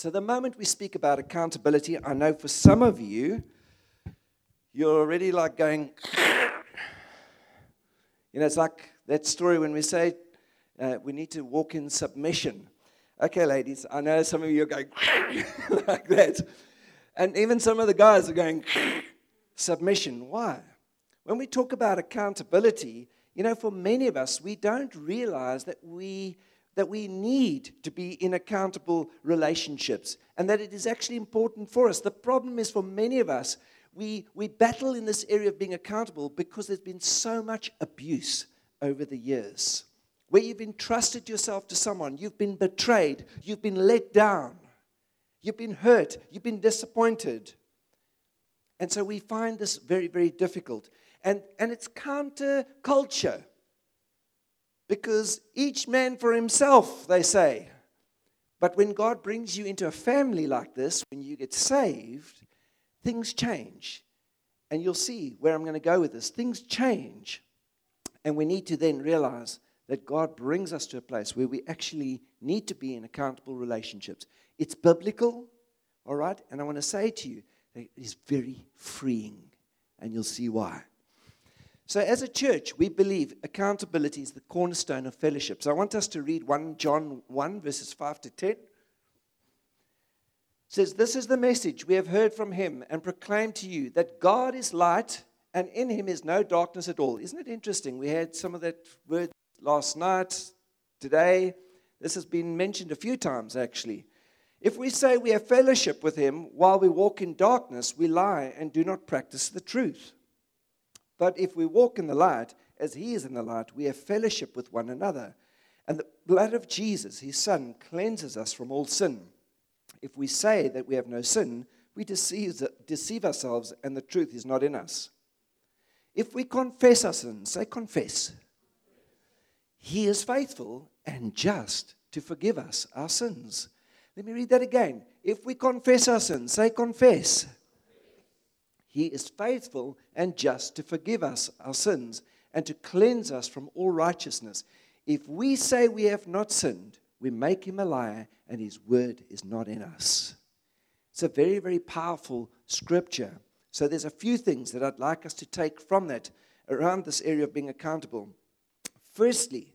So, the moment we speak about accountability, I know for some of you, you're already like going, you know, it's like that story when we say uh, we need to walk in submission. Okay, ladies, I know some of you are going like that. And even some of the guys are going submission. Why? When we talk about accountability, you know, for many of us, we don't realize that we that we need to be in accountable relationships and that it is actually important for us. The problem is for many of us, we, we battle in this area of being accountable because there's been so much abuse over the years. Where you've entrusted yourself to someone, you've been betrayed, you've been let down, you've been hurt, you've been disappointed. And so we find this very, very difficult. And, and it's counter culture because each man for himself, they say. But when God brings you into a family like this, when you get saved, things change. And you'll see where I'm going to go with this. Things change. And we need to then realize that God brings us to a place where we actually need to be in accountable relationships. It's biblical, all right? And I want to say to you that it is very freeing. And you'll see why. So, as a church, we believe accountability is the cornerstone of fellowship. So, I want us to read 1 John 1, verses 5 to 10. It says, This is the message we have heard from him and proclaimed to you that God is light and in him is no darkness at all. Isn't it interesting? We had some of that word last night, today. This has been mentioned a few times, actually. If we say we have fellowship with him while we walk in darkness, we lie and do not practice the truth. But if we walk in the light, as he is in the light, we have fellowship with one another. And the blood of Jesus, his son, cleanses us from all sin. If we say that we have no sin, we deceive, deceive ourselves and the truth is not in us. If we confess our sins, say confess, he is faithful and just to forgive us our sins. Let me read that again. If we confess our sins, say confess. He is faithful and just to forgive us our sins and to cleanse us from all righteousness. If we say we have not sinned, we make him a liar and his word is not in us. It's a very, very powerful scripture. So there's a few things that I'd like us to take from that around this area of being accountable. Firstly,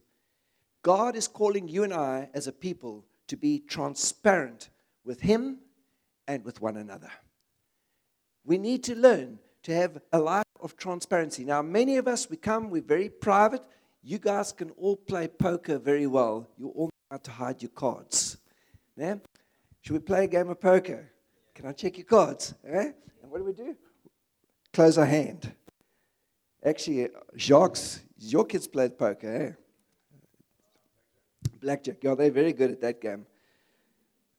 God is calling you and I as a people to be transparent with him and with one another. We need to learn to have a life of transparency. Now, many of us, we come, we're very private. You guys can all play poker very well. You all know how to hide your cards. Yeah? Should we play a game of poker? Can I check your cards? Eh? And what do we do? Close our hand. Actually, Jacques, your kids played poker, eh? Blackjack. Yeah, they're very good at that game.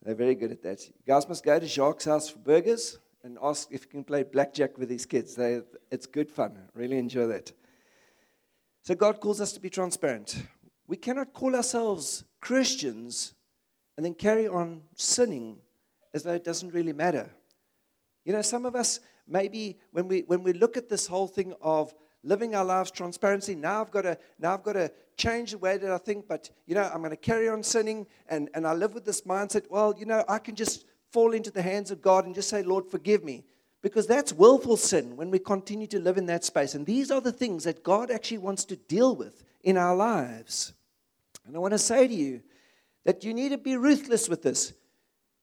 They're very good at that. You guys must go to Jacques' house for burgers and ask if you can play blackjack with these kids. They, it's good fun. Really enjoy that. So God calls us to be transparent. We cannot call ourselves Christians and then carry on sinning as though it doesn't really matter. You know, some of us maybe when we when we look at this whole thing of living our lives transparency, now I've got to now I've got to change the way that I think, but you know, I'm going to carry on sinning and, and I live with this mindset, well, you know, I can just fall into the hands of God and just say, Lord, forgive me. Because that's willful sin when we continue to live in that space. And these are the things that God actually wants to deal with in our lives. And I want to say to you that you need to be ruthless with this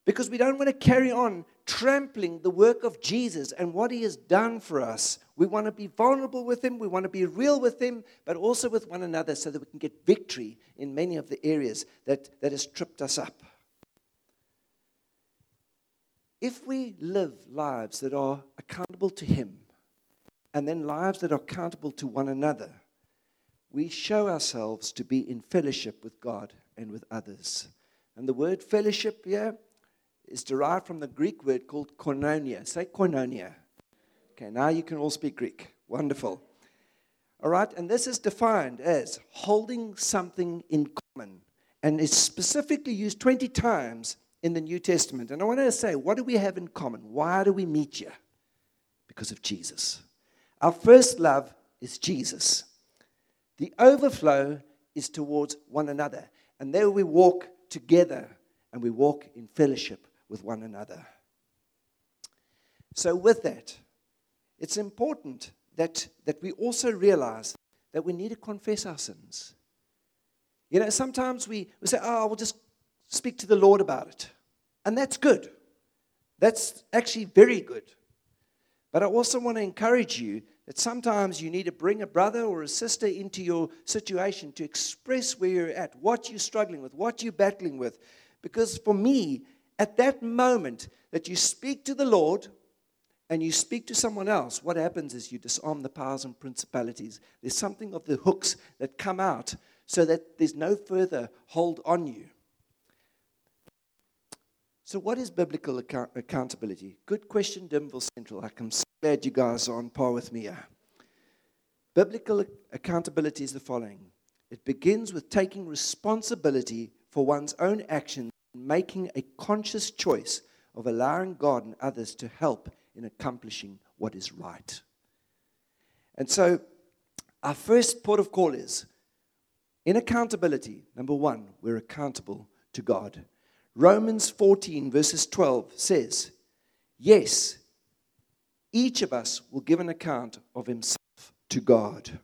because we don't want to carry on trampling the work of Jesus and what he has done for us. We want to be vulnerable with him, we want to be real with him, but also with one another so that we can get victory in many of the areas that, that has tripped us up. If we live lives that are accountable to Him and then lives that are accountable to one another, we show ourselves to be in fellowship with God and with others. And the word fellowship here is derived from the Greek word called koinonia. Say koinonia. Okay, now you can all speak Greek. Wonderful. All right, and this is defined as holding something in common and is specifically used 20 times in the New Testament. And I want to say, what do we have in common? Why do we meet here? Because of Jesus. Our first love is Jesus. The overflow is towards one another. And there we walk together and we walk in fellowship with one another. So, with that, it's important that, that we also realize that we need to confess our sins. You know, sometimes we, we say, oh, we'll just speak to the Lord about it. And that's good. That's actually very good. But I also want to encourage you that sometimes you need to bring a brother or a sister into your situation to express where you're at, what you're struggling with, what you're battling with. Because for me, at that moment that you speak to the Lord and you speak to someone else, what happens is you disarm the powers and principalities. There's something of the hooks that come out so that there's no further hold on you. So, what is biblical account- accountability? Good question, Durbanville Central. I'm so glad you guys are on par with me here. Biblical accountability is the following it begins with taking responsibility for one's own actions and making a conscious choice of allowing God and others to help in accomplishing what is right. And so, our first port of call is in accountability, number one, we're accountable to God. Romans 14, verses 12 says, Yes, each of us will give an account of himself to God.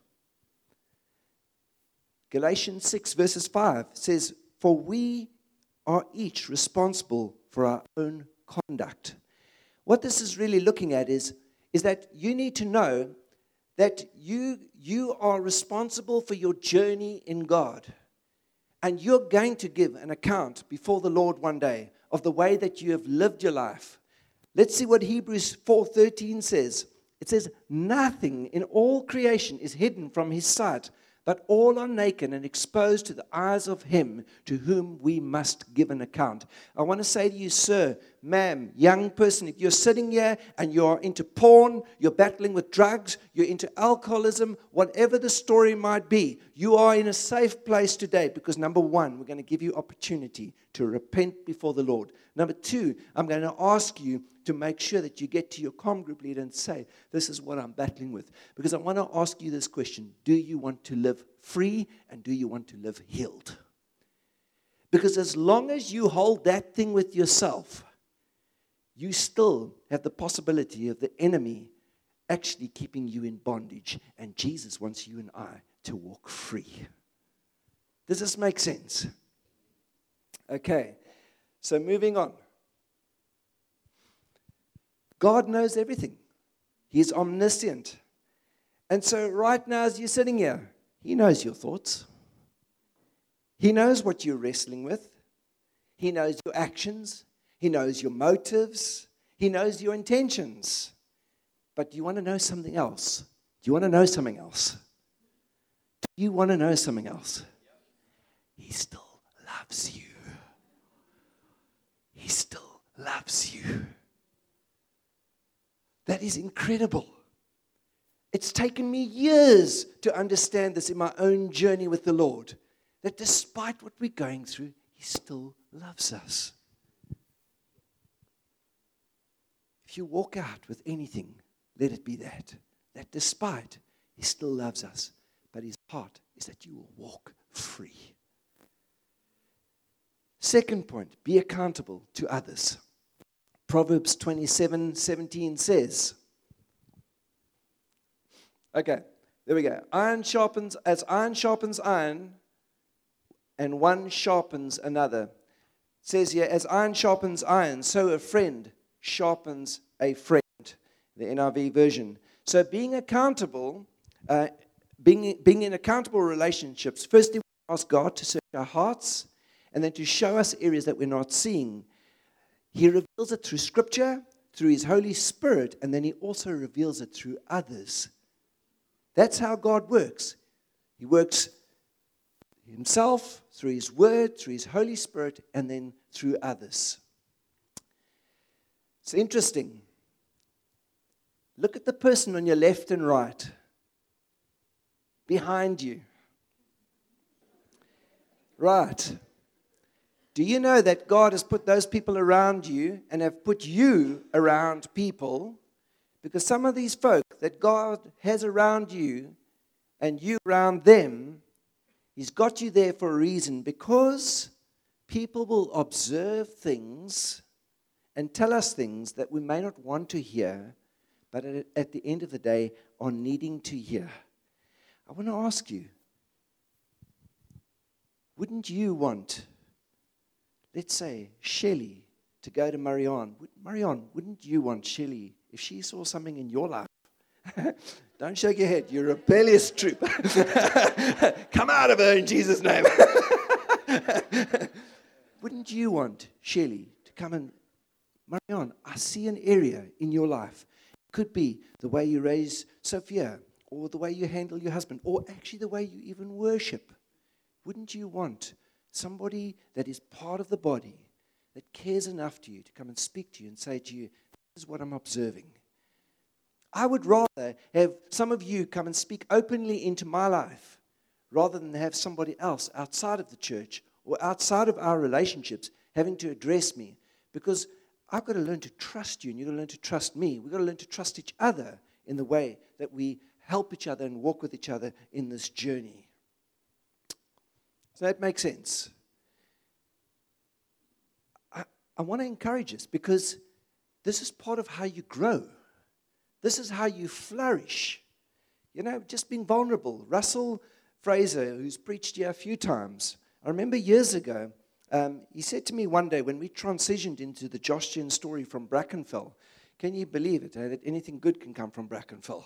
Galatians 6, verses 5 says, For we are each responsible for our own conduct. What this is really looking at is, is that you need to know that you, you are responsible for your journey in God. And you're going to give an account before the Lord one day of the way that you have lived your life. Let's see what Hebrews 4:13 says. It says, "Nothing in all creation is hidden from his sight, but all are naked and exposed to the eyes of him to whom we must give an account." I want to say to you, sir, ma'am, young person, if you're sitting here and you're into porn, you're battling with drugs, you're into alcoholism, whatever the story might be, you are in a safe place today because number one, we're going to give you opportunity to repent before the Lord. Number two, I'm going to ask you to make sure that you get to your com group leader and say, This is what I'm battling with. Because I want to ask you this question Do you want to live free and do you want to live healed? Because as long as you hold that thing with yourself, you still have the possibility of the enemy actually keeping you in bondage. And Jesus wants you and I to walk free. Does this make sense? Okay, so moving on. God knows everything, He's omniscient. And so, right now, as you're sitting here, He knows your thoughts, He knows what you're wrestling with, He knows your actions, He knows your motives, He knows your intentions. But do you want to know something else? Do you want to know something else? Do you want to know something else? He still loves you. He still loves you. That is incredible. It's taken me years to understand this in my own journey with the Lord. That despite what we're going through, He still loves us. If you walk out with anything, let it be that. That despite, He still loves us. But His heart is that you will walk free. Second point be accountable to others. Proverbs 27 17 says, Okay, there we go. Iron sharpens, as iron sharpens iron, and one sharpens another. It says here, as iron sharpens iron, so a friend sharpens a friend. The NIV version. So being accountable, uh, being, being in accountable relationships, firstly, we ask God to search our hearts and then to show us areas that we're not seeing. He reveals it through Scripture, through His Holy Spirit, and then He also reveals it through others. That's how God works. He works Himself, through His Word, through His Holy Spirit, and then through others. It's interesting. Look at the person on your left and right, behind you. Right. Do you know that God has put those people around you and have put you around people? Because some of these folk that God has around you and you around them, He's got you there for a reason because people will observe things and tell us things that we may not want to hear, but at the end of the day are needing to hear. I want to ask you wouldn't you want, let's say, Shelley to go to Marianne? Marianne, wouldn't you want Shelley, if she saw something in your life? Don't shake your head. You're a rebellious troop. Come out of her in Jesus' name. wouldn't you want Shelley to come and, Marianne, I see an area in your life. It could be the way you raise Sophia, or the way you handle your husband, or actually the way you even worship. Wouldn't you want somebody that is part of the body that cares enough to you to come and speak to you and say to you, This is what I'm observing? I would rather have some of you come and speak openly into my life rather than have somebody else outside of the church or outside of our relationships having to address me because I've got to learn to trust you and you've got to learn to trust me. We've got to learn to trust each other in the way that we help each other and walk with each other in this journey. Does that make sense? I, I want to encourage us because this is part of how you grow. This is how you flourish. You know, just being vulnerable. Russell Fraser, who's preached here a few times, I remember years ago, um, he said to me one day when we transitioned into the JoshGen story from Brackenfell, can you believe it, eh, that anything good can come from Brackenfell?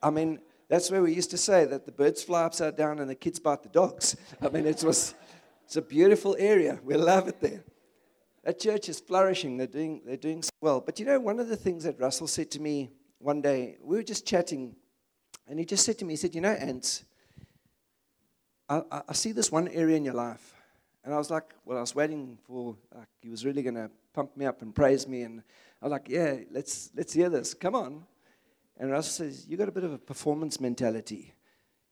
I mean, that's where we used to say that the birds fly upside down and the kids bite the dogs. I mean, it was, it's a beautiful area. We love it there. That church is flourishing. They're doing, they're doing so well. But you know, one of the things that Russell said to me one day, we were just chatting, and he just said to me, he said, You know, Ants, I, I, I see this one area in your life. And I was like, Well, I was waiting for, like, he was really going to pump me up and praise me. And I was like, Yeah, let's, let's hear this. Come on. And Russell says, You got a bit of a performance mentality.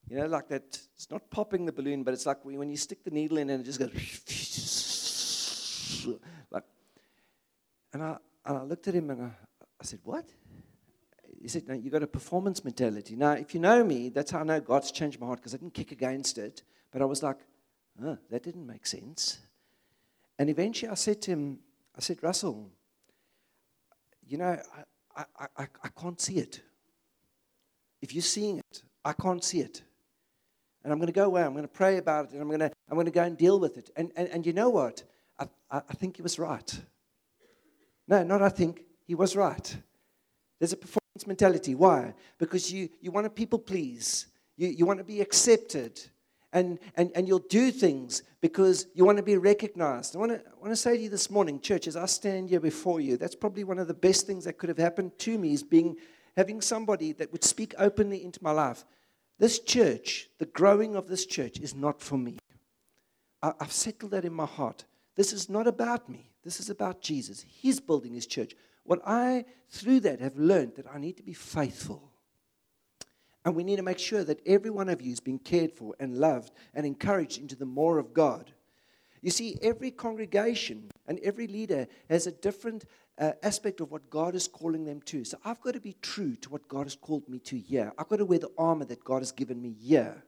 You know, like that, it's not popping the balloon, but it's like when you stick the needle in and it just goes like. And I, and I looked at him and I, I said, What? He said, No, you got a performance mentality. Now, if you know me, that's how I know God's changed my heart because I didn't kick against it. But I was like, oh, that didn't make sense. And eventually I said to him, I said, Russell, you know, I, I, I, I can't see it. If you're seeing it, I can't see it. And I'm going to go away. I'm going to pray about it. And I'm going to, I'm going to go and deal with it. And, and, and you know what? I, I, I think he was right. No, not I think. He was right. There's a performance mentality. Why? Because you, you want to people please. You, you want to be accepted. And, and, and you'll do things because you want to be recognized. I want to, I want to say to you this morning, church, as I stand here before you, that's probably one of the best things that could have happened to me is being having somebody that would speak openly into my life. This church, the growing of this church, is not for me. I, I've settled that in my heart. This is not about me. This is about Jesus. He's building his church. What I, through that, have learned that I need to be faithful. And we need to make sure that every one of you is being cared for and loved and encouraged into the more of God. You see, every congregation and every leader has a different uh, aspect of what God is calling them to. So I've got to be true to what God has called me to here. I've got to wear the armor that God has given me here.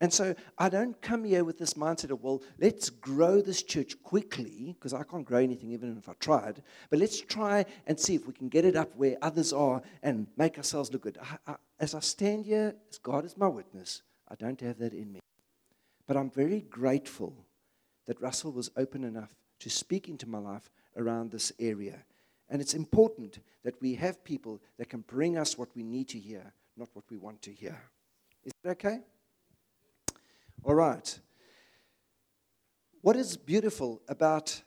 And so I don't come here with this mindset of, well, let's grow this church quickly, because I can't grow anything even if I tried. But let's try and see if we can get it up where others are and make ourselves look good. I, I, as I stand here, as God is my witness, I don't have that in me. But I'm very grateful that Russell was open enough to speak into my life around this area. And it's important that we have people that can bring us what we need to hear, not what we want to hear. Is that okay? All right. What is beautiful about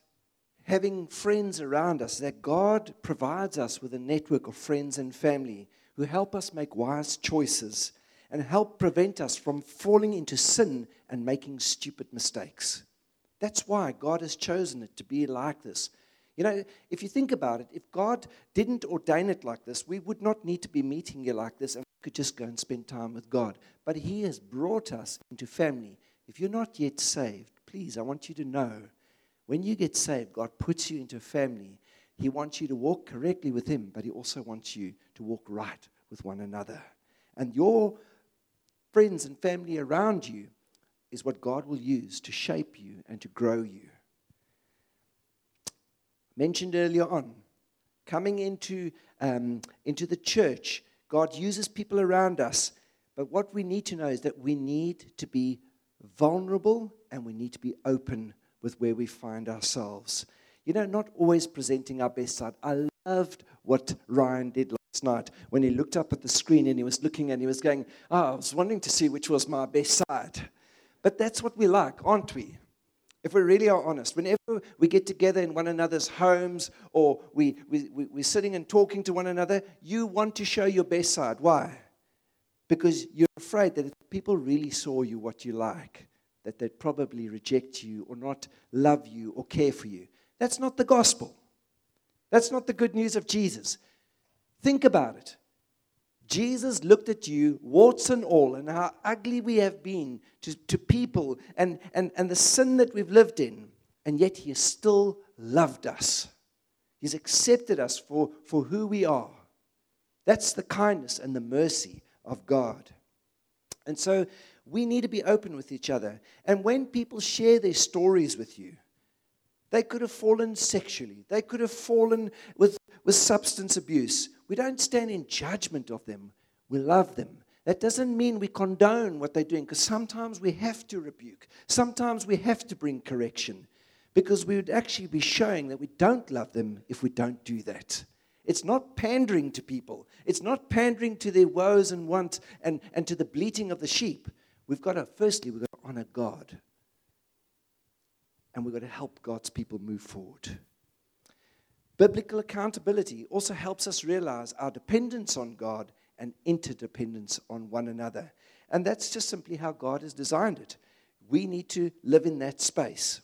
having friends around us that God provides us with a network of friends and family who help us make wise choices and help prevent us from falling into sin and making stupid mistakes. That's why God has chosen it to be like this. You know, if you think about it, if God didn't ordain it like this, we would not need to be meeting here like this and we could just go and spend time with God. But He has brought us into family. If you're not yet saved, please, I want you to know when you get saved, God puts you into a family. He wants you to walk correctly with Him, but He also wants you to walk right with one another. And your friends and family around you is what God will use to shape you and to grow you. Mentioned earlier on, coming into, um, into the church, God uses people around us. But what we need to know is that we need to be vulnerable and we need to be open with where we find ourselves. You know, not always presenting our best side. I loved what Ryan did last night when he looked up at the screen and he was looking and he was going, Oh, I was wanting to see which was my best side. But that's what we like, aren't we? If we really are honest, whenever we get together in one another's homes or we, we, we, we're sitting and talking to one another, you want to show your best side. Why? Because you're afraid that if people really saw you what you like, that they'd probably reject you or not love you or care for you. That's not the gospel. That's not the good news of Jesus. Think about it. Jesus looked at you, warts and all, and how ugly we have been to, to people and, and, and the sin that we've lived in, and yet He has still loved us. He's accepted us for, for who we are. That's the kindness and the mercy of God. And so we need to be open with each other. And when people share their stories with you, they could have fallen sexually, they could have fallen with, with substance abuse. We don't stand in judgment of them, we love them. That doesn't mean we condone what they're doing, because sometimes we have to rebuke, sometimes we have to bring correction, because we would actually be showing that we don't love them if we don't do that. It's not pandering to people. It's not pandering to their woes and wants and, and to the bleating of the sheep. We've got to, firstly, we've got to honor God. And we've got to help God's people move forward. Biblical accountability also helps us realize our dependence on God and interdependence on one another. And that's just simply how God has designed it. We need to live in that space.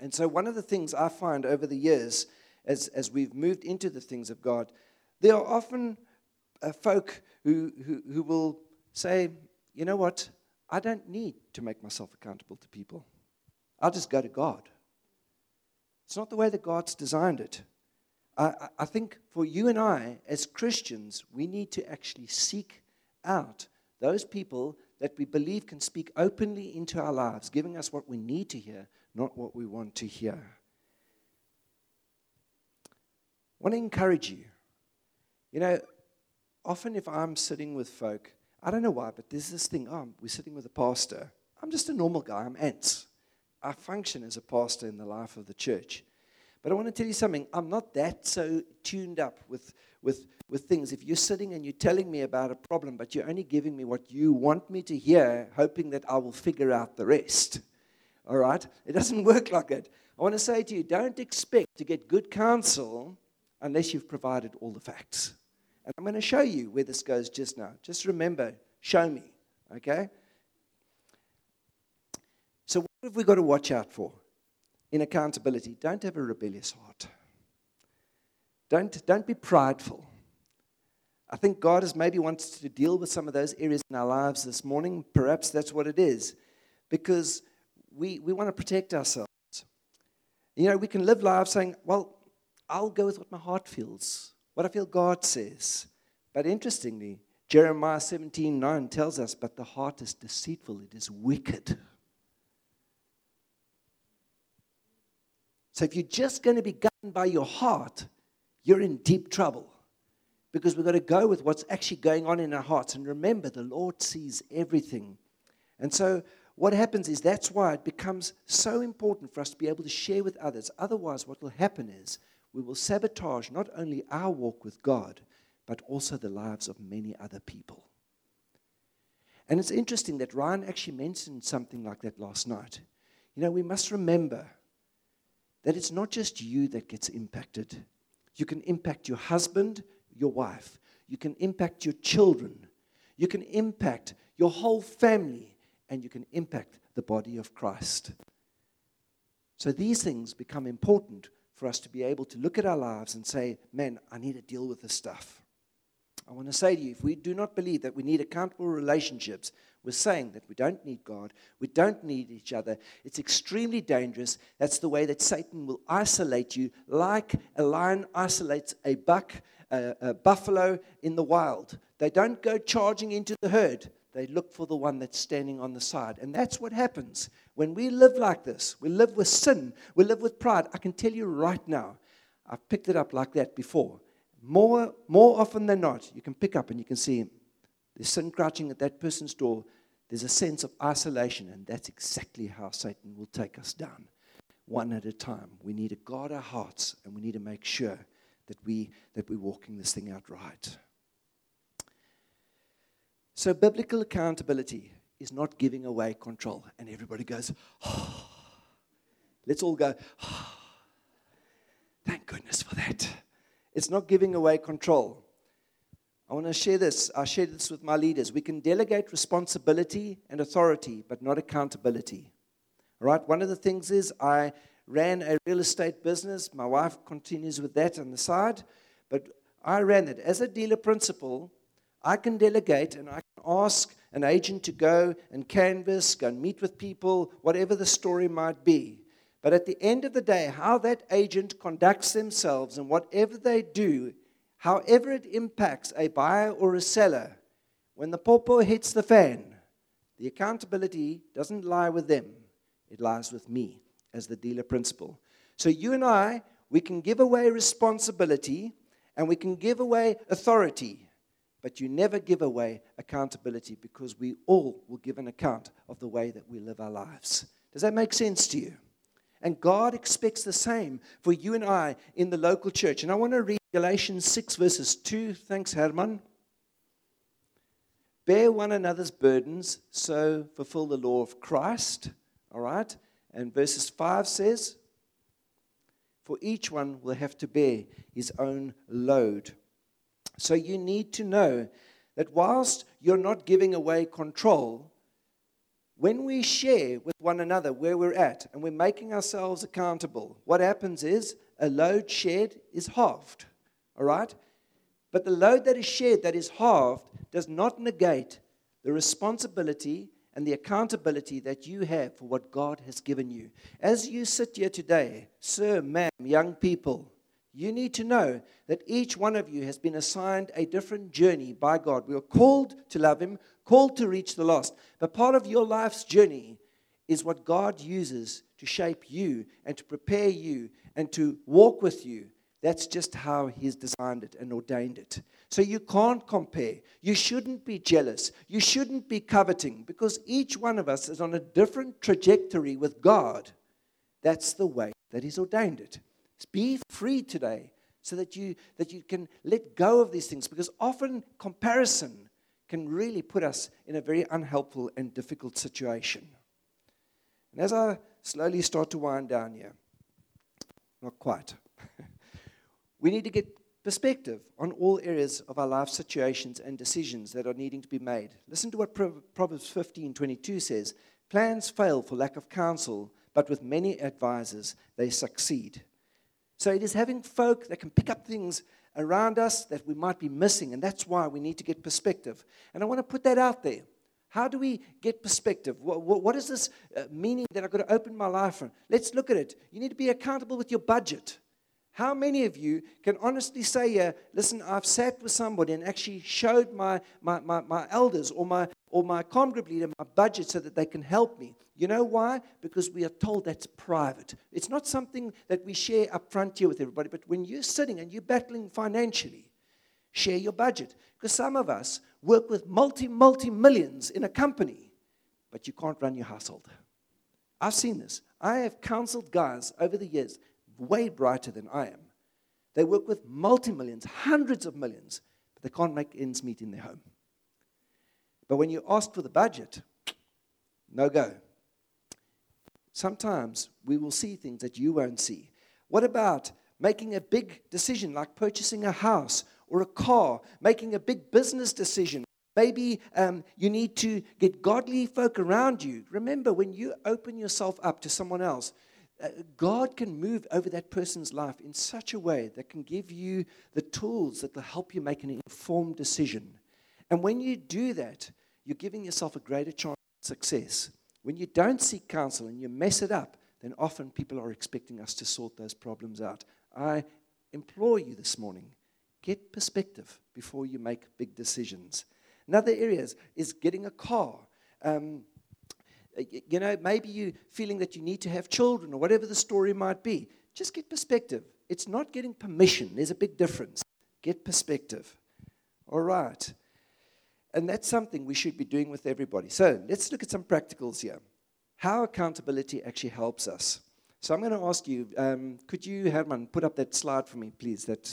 And so, one of the things I find over the years as, as we've moved into the things of God, there are often uh, folk who, who, who will say, you know what, I don't need to make myself accountable to people. I'll just go to God. It's not the way that God's designed it. I, I think for you and I, as Christians, we need to actually seek out those people that we believe can speak openly into our lives, giving us what we need to hear, not what we want to hear. I want to encourage you. You know, often if I'm sitting with folk, I don't know why, but there's this thing oh, we're sitting with a pastor. I'm just a normal guy, I'm ants. I function as a pastor in the life of the church. But I want to tell you something. I'm not that so tuned up with, with, with things. If you're sitting and you're telling me about a problem, but you're only giving me what you want me to hear, hoping that I will figure out the rest. All right? It doesn't work like that. I want to say to you don't expect to get good counsel unless you've provided all the facts. And I'm going to show you where this goes just now. Just remember, show me, okay? So, what have we got to watch out for in accountability? Don't have a rebellious heart. Don't, don't be prideful. I think God has maybe wanted to deal with some of those areas in our lives this morning. Perhaps that's what it is. Because we, we want to protect ourselves. You know, we can live lives saying, well, I'll go with what my heart feels, what I feel God says. But interestingly, Jeremiah 17 9 tells us, But the heart is deceitful, it is wicked. So if you're just going to be governed by your heart, you're in deep trouble. Because we've got to go with what's actually going on in our hearts. And remember, the Lord sees everything. And so what happens is that's why it becomes so important for us to be able to share with others. Otherwise, what will happen is we will sabotage not only our walk with God, but also the lives of many other people. And it's interesting that Ryan actually mentioned something like that last night. You know, we must remember that it's not just you that gets impacted. You can impact your husband, your wife. You can impact your children. You can impact your whole family. And you can impact the body of Christ. So these things become important for us to be able to look at our lives and say, man, I need to deal with this stuff. I want to say to you, if we do not believe that we need accountable relationships, we're saying that we don't need God, we don't need each other. It's extremely dangerous. That's the way that Satan will isolate you, like a lion isolates a buck, a, a buffalo in the wild. They don't go charging into the herd. They look for the one that's standing on the side. And that's what happens when we live like this. We live with sin, we live with pride. I can tell you right now, I've picked it up like that before. More, more often than not, you can pick up and you can see there's sin crouching at that person's door. There's a sense of isolation, and that's exactly how Satan will take us down, one at a time. We need to guard our hearts, and we need to make sure that, we, that we're walking this thing out right. So, biblical accountability is not giving away control. And everybody goes, oh. let's all go, oh. thank goodness for that. It's not giving away control. I want to share this. I shared this with my leaders. We can delegate responsibility and authority, but not accountability. All right? One of the things is I ran a real estate business. My wife continues with that on the side, but I ran it. As a dealer principal, I can delegate and I can ask an agent to go and canvass, go and meet with people, whatever the story might be. But at the end of the day, how that agent conducts themselves and whatever they do, however it impacts a buyer or a seller, when the popo hits the fan, the accountability doesn't lie with them, it lies with me as the dealer principal. So you and I, we can give away responsibility and we can give away authority, but you never give away accountability because we all will give an account of the way that we live our lives. Does that make sense to you? And God expects the same for you and I in the local church. And I want to read Galatians 6, verses 2. Thanks, Herman. Bear one another's burdens, so fulfill the law of Christ. All right? And verses 5 says, For each one will have to bear his own load. So you need to know that whilst you're not giving away control, when we share with one another where we're at and we're making ourselves accountable, what happens is a load shared is halved. All right? But the load that is shared, that is halved, does not negate the responsibility and the accountability that you have for what God has given you. As you sit here today, sir, ma'am, young people, you need to know that each one of you has been assigned a different journey by God. We are called to love Him, called to reach the lost. But part of your life's journey is what God uses to shape you and to prepare you and to walk with you. That's just how He's designed it and ordained it. So you can't compare. You shouldn't be jealous. You shouldn't be coveting because each one of us is on a different trajectory with God. That's the way that He's ordained it. Be free today so that you, that you can let go of these things because often comparison can really put us in a very unhelpful and difficult situation. And as I slowly start to wind down here, not quite, we need to get perspective on all areas of our life situations and decisions that are needing to be made. Listen to what Proverbs 15 22 says Plans fail for lack of counsel, but with many advisers they succeed. So it is having folk that can pick up things around us that we might be missing, and that's why we need to get perspective. And I want to put that out there. How do we get perspective? What, what is this uh, meaning that I've got to open my life from? Let's look at it. You need to be accountable with your budget. How many of you can honestly say, yeah, listen, I've sat with somebody and actually showed my, my, my, my elders or my, or my group leader my budget so that they can help me? You know why? Because we are told that's private. It's not something that we share up front here with everybody, but when you're sitting and you're battling financially, share your budget. Because some of us work with multi, multi millions in a company, but you can't run your household. I've seen this. I have counseled guys over the years, way brighter than I am. They work with multi millions, hundreds of millions, but they can't make ends meet in their home. But when you ask for the budget, no go. Sometimes we will see things that you won't see. What about making a big decision like purchasing a house or a car, making a big business decision? Maybe um, you need to get godly folk around you. Remember, when you open yourself up to someone else, uh, God can move over that person's life in such a way that can give you the tools that will help you make an informed decision. And when you do that, you're giving yourself a greater chance of success. When you don't seek counsel and you mess it up, then often people are expecting us to sort those problems out. I implore you this morning get perspective before you make big decisions. Another area is is getting a car. Um, you know, maybe you feeling that you need to have children or whatever the story might be. Just get perspective. it's not getting permission. There's a big difference. Get perspective. All right. And that's something we should be doing with everybody. So let's look at some practicals here. How accountability actually helps us. So I'm going to ask you, um, could you, Herman, put up that slide for me, please? That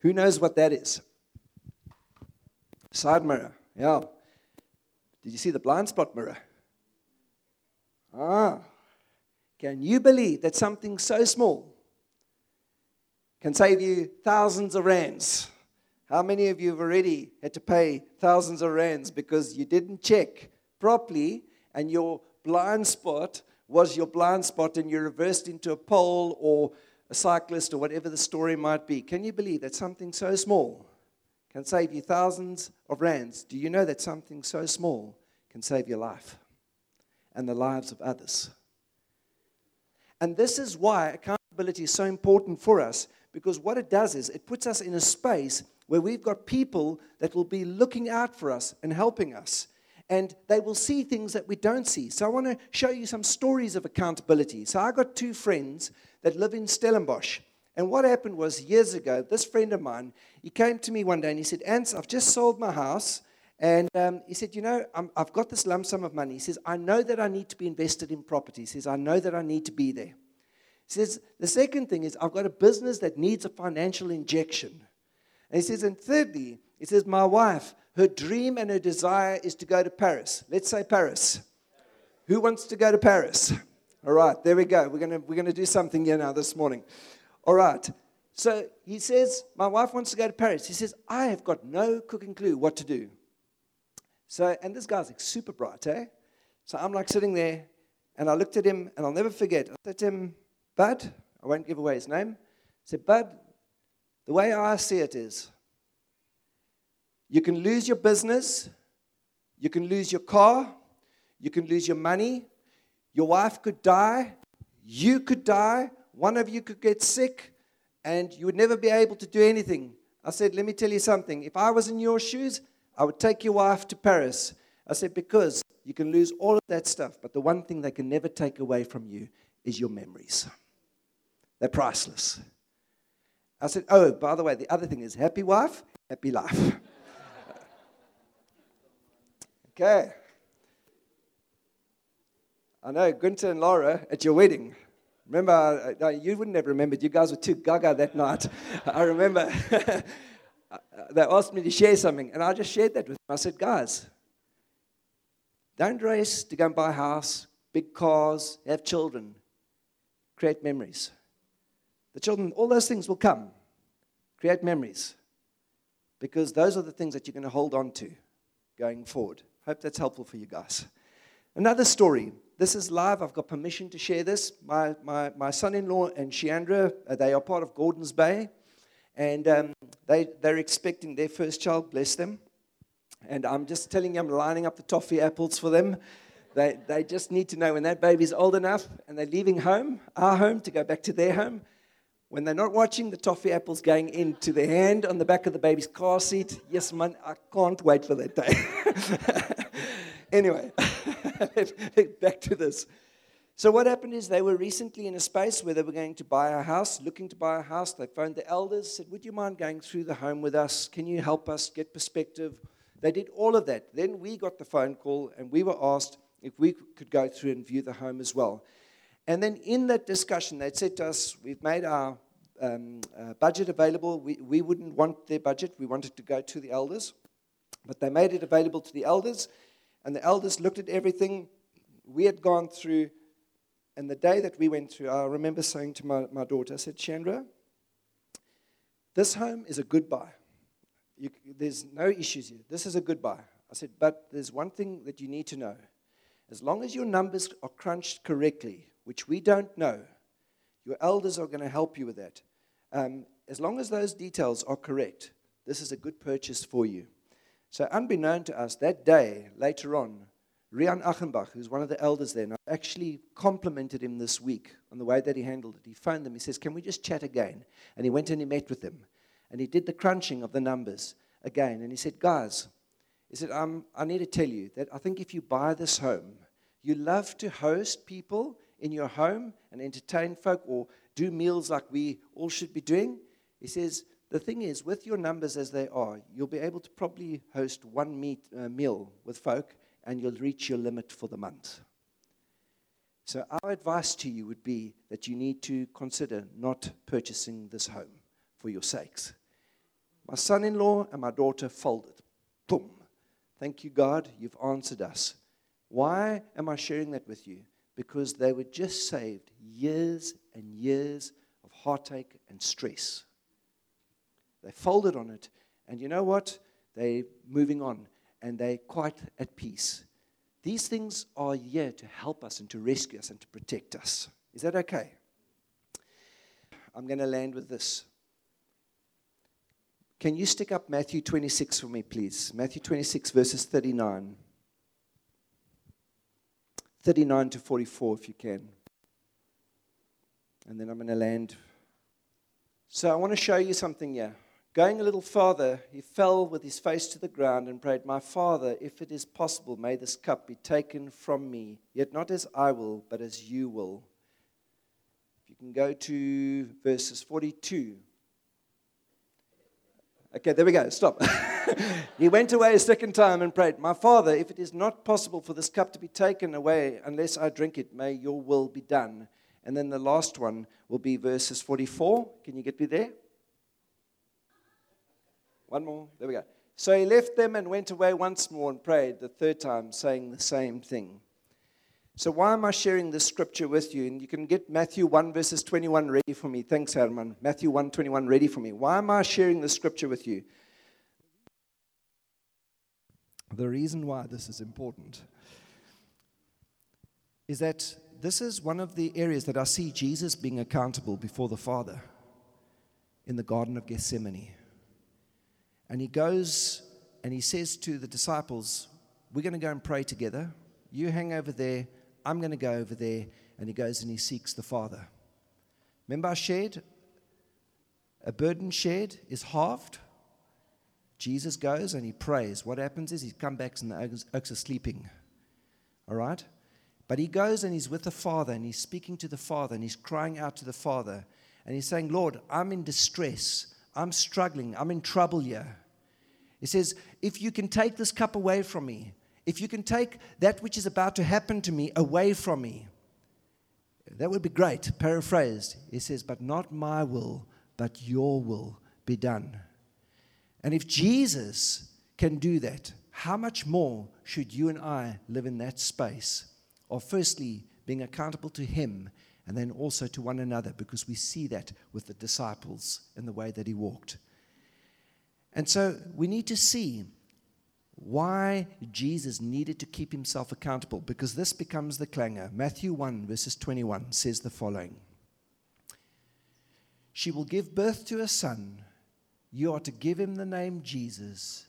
who knows what that is? Side mirror. Yeah. Did you see the blind spot mirror? Ah. Can you believe that something so small can save you thousands of rands? How many of you have already had to pay thousands of rands because you didn't check properly and your blind spot was your blind spot and you reversed into a pole or a cyclist or whatever the story might be? Can you believe that something so small can save you thousands of rands? Do you know that something so small can save your life and the lives of others? And this is why accountability is so important for us because what it does is it puts us in a space where we've got people that will be looking out for us and helping us. And they will see things that we don't see. So I want to show you some stories of accountability. So I got two friends that live in Stellenbosch. And what happened was years ago, this friend of mine, he came to me one day and he said, Ants, I've just sold my house. And um, he said, You know, i have got this lump sum of money. He says, I know that I need to be invested in property. He says, I know that I need to be there. He says, The second thing is, I've got a business that needs a financial injection. And he says, And thirdly, he says, My wife, her dream and her desire is to go to Paris. Let's say Paris. Who wants to go to Paris? All right, there we go. We're going we're going to do something here now this morning. All right. So he says, My wife wants to go to Paris. He says, I have got no cooking clue what to do. So, and this guy's like super bright, eh? So I'm like sitting there, and I looked at him, and I'll never forget. I said to him, Bud, I won't give away his name. I said, Bud, the way I see it is, you can lose your business, you can lose your car, you can lose your money, your wife could die, you could die, one of you could get sick, and you would never be able to do anything. I said, Let me tell you something. If I was in your shoes, I would take your wife to Paris. I said, because you can lose all of that stuff, but the one thing they can never take away from you is your memories. They're priceless. I said, oh, by the way, the other thing is happy wife, happy life. okay. I know Gunther and Laura at your wedding. Remember, you wouldn't have remembered. You guys were too gaga that night. I remember. they asked me to share something, and I just shared that with them. I said, guys, don't race to go and buy a house, big cars, have children. Create memories. The children, all those things will come. Create memories. Because those are the things that you're going to hold on to going forward. Hope that's helpful for you guys. Another story. This is live. I've got permission to share this. My, my, my son in law and Sheandra, uh, they are part of Gordon's Bay. And um, they, they're expecting their first child, bless them. And I'm just telling you, I'm lining up the toffee apples for them. They, they just need to know when that baby's old enough and they're leaving home, our home, to go back to their home. When they're not watching the toffee apples going into the hand on the back of the baby's car seat, yes, man, I can't wait for that day. anyway, back to this. So what happened is they were recently in a space where they were going to buy a house, looking to buy a house. They phoned the elders, said, "Would you mind going through the home with us? Can you help us get perspective?" They did all of that. Then we got the phone call and we were asked if we could go through and view the home as well. And then in that discussion, they said to us, "We've made our um, uh, budget available. We, we wouldn't want their budget. We wanted to go to the elders, but they made it available to the elders, and the elders looked at everything. We had gone through." And the day that we went through, I remember saying to my, my daughter, I said, Chandra, this home is a good buy. You, there's no issues here. This is a good buy. I said, but there's one thing that you need to know. As long as your numbers are crunched correctly, which we don't know, your elders are going to help you with that. Um, as long as those details are correct, this is a good purchase for you. So, unbeknown to us, that day, later on, Rian Achenbach, who's one of the elders there, I actually complimented him this week on the way that he handled it. He phoned them. He says, Can we just chat again? And he went and he met with them. And he did the crunching of the numbers again. And he said, Guys, he said, um, I need to tell you that I think if you buy this home, you love to host people in your home and entertain folk or do meals like we all should be doing. He says, the thing is, with your numbers as they are, you'll be able to probably host one meet, uh, meal with folk and you'll reach your limit for the month. So, our advice to you would be that you need to consider not purchasing this home for your sakes. My son in law and my daughter folded. Boom. Thank you, God, you've answered us. Why am I sharing that with you? Because they were just saved years and years of heartache and stress. They folded on it, and you know what? They're moving on, and they're quite at peace. These things are here to help us and to rescue us and to protect us. Is that okay? I'm going to land with this. Can you stick up Matthew 26 for me, please? Matthew 26, verses 39. 39 to 44, if you can. And then I'm going to land. So I want to show you something here. Going a little farther, he fell with his face to the ground and prayed, My Father, if it is possible, may this cup be taken from me, yet not as I will, but as you will. If you can go to verses 42. Okay, there we go. Stop. he went away a second time and prayed, My Father, if it is not possible for this cup to be taken away unless I drink it, may your will be done. And then the last one will be verses 44. Can you get me there? One more. There we go. So he left them and went away once more and prayed the third time, saying the same thing. So, why am I sharing this scripture with you? And you can get Matthew 1, verses 21 ready for me. Thanks, Herman. Matthew 1, 21 ready for me. Why am I sharing this scripture with you? The reason why this is important is that this is one of the areas that I see Jesus being accountable before the Father in the Garden of Gethsemane. And he goes and he says to the disciples, We're going to go and pray together. You hang over there. I'm going to go over there. And he goes and he seeks the Father. Remember, I shared a burden shared is halved. Jesus goes and he prays. What happens is he comes back and the oaks are sleeping. All right? But he goes and he's with the Father and he's speaking to the Father and he's crying out to the Father. And he's saying, Lord, I'm in distress. I'm struggling. I'm in trouble here. He says, If you can take this cup away from me, if you can take that which is about to happen to me away from me, that would be great. Paraphrased, he says, But not my will, but your will be done. And if Jesus can do that, how much more should you and I live in that space of firstly being accountable to Him and then also to one another because we see that with the disciples in the way that he walked. And so we need to see why Jesus needed to keep himself accountable because this becomes the clangor. Matthew 1, verses 21 says the following She will give birth to a son. You are to give him the name Jesus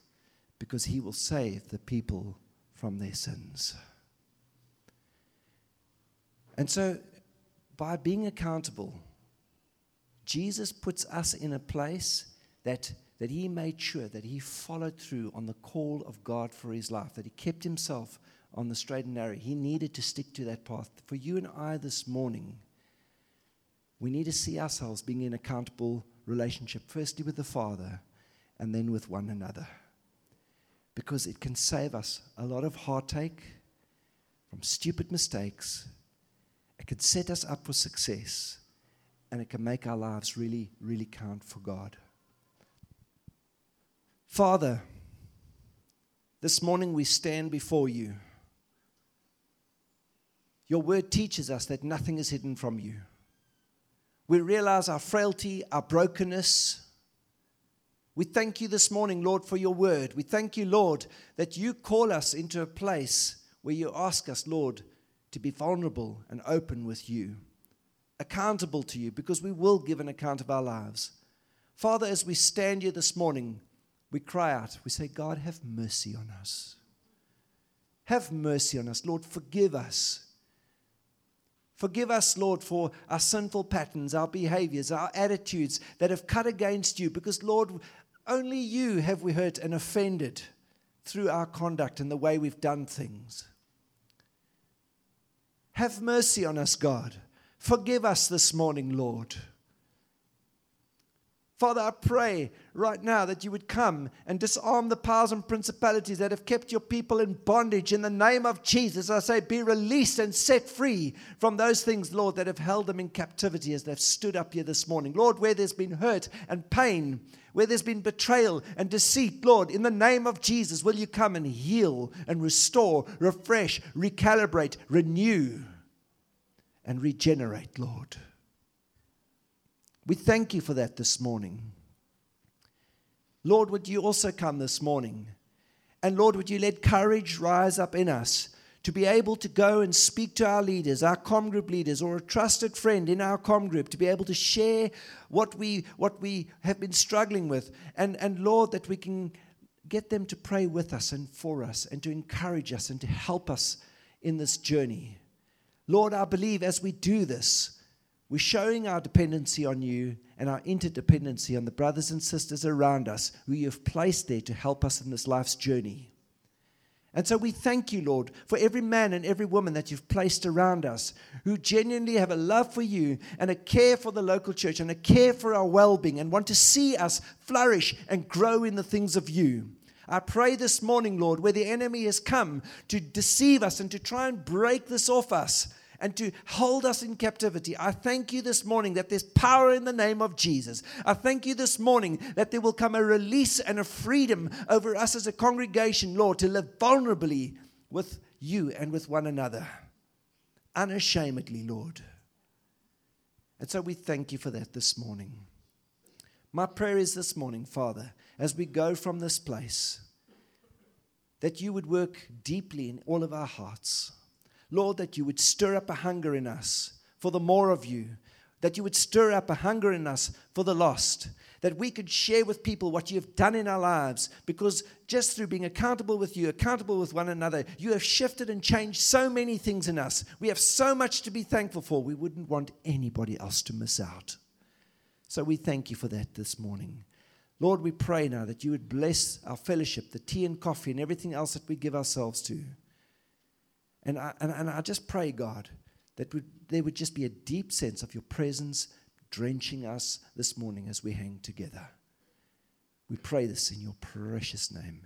because he will save the people from their sins. And so by being accountable, Jesus puts us in a place that, that he made sure that he followed through on the call of God for his life, that he kept himself on the straight and narrow. He needed to stick to that path. For you and I this morning, we need to see ourselves being in accountable relationship, firstly with the Father and then with one another. Because it can save us a lot of heartache from stupid mistakes it can set us up for success and it can make our lives really, really count for God. Father, this morning we stand before you. Your word teaches us that nothing is hidden from you. We realize our frailty, our brokenness. We thank you this morning, Lord, for your word. We thank you, Lord, that you call us into a place where you ask us, Lord, to be vulnerable and open with you, accountable to you, because we will give an account of our lives. Father, as we stand here this morning, we cry out, we say, God, have mercy on us. Have mercy on us. Lord, forgive us. Forgive us, Lord, for our sinful patterns, our behaviors, our attitudes that have cut against you, because, Lord, only you have we hurt and offended through our conduct and the way we've done things. Have mercy on us, God. Forgive us this morning, Lord. Father, I pray right now that you would come and disarm the powers and principalities that have kept your people in bondage. In the name of Jesus, I say, be released and set free from those things, Lord, that have held them in captivity as they've stood up here this morning. Lord, where there's been hurt and pain, where there's been betrayal and deceit, Lord, in the name of Jesus, will you come and heal and restore, refresh, recalibrate, renew, and regenerate, Lord. We thank you for that this morning. Lord, would you also come this morning? And Lord, would you let courage rise up in us to be able to go and speak to our leaders, our com group leaders, or a trusted friend in our com group, to be able to share what we, what we have been struggling with. And, and Lord, that we can get them to pray with us and for us and to encourage us and to help us in this journey. Lord, I believe as we do this, we're showing our dependency on you and our interdependency on the brothers and sisters around us who you have placed there to help us in this life's journey. And so we thank you, Lord, for every man and every woman that you've placed around us who genuinely have a love for you and a care for the local church and a care for our well being and want to see us flourish and grow in the things of you. I pray this morning, Lord, where the enemy has come to deceive us and to try and break this off us and to hold us in captivity. I thank you this morning that there's power in the name of Jesus. I thank you this morning that there will come a release and a freedom over us as a congregation, Lord, to live vulnerably with you and with one another, unashamedly, Lord. And so we thank you for that this morning. My prayer is this morning, Father, as we go from this place, that you would work deeply in all of our hearts Lord, that you would stir up a hunger in us for the more of you, that you would stir up a hunger in us for the lost, that we could share with people what you have done in our lives, because just through being accountable with you, accountable with one another, you have shifted and changed so many things in us. We have so much to be thankful for. We wouldn't want anybody else to miss out. So we thank you for that this morning. Lord, we pray now that you would bless our fellowship, the tea and coffee, and everything else that we give ourselves to. And I, and, and I just pray, God, that would, there would just be a deep sense of your presence drenching us this morning as we hang together. We pray this in your precious name.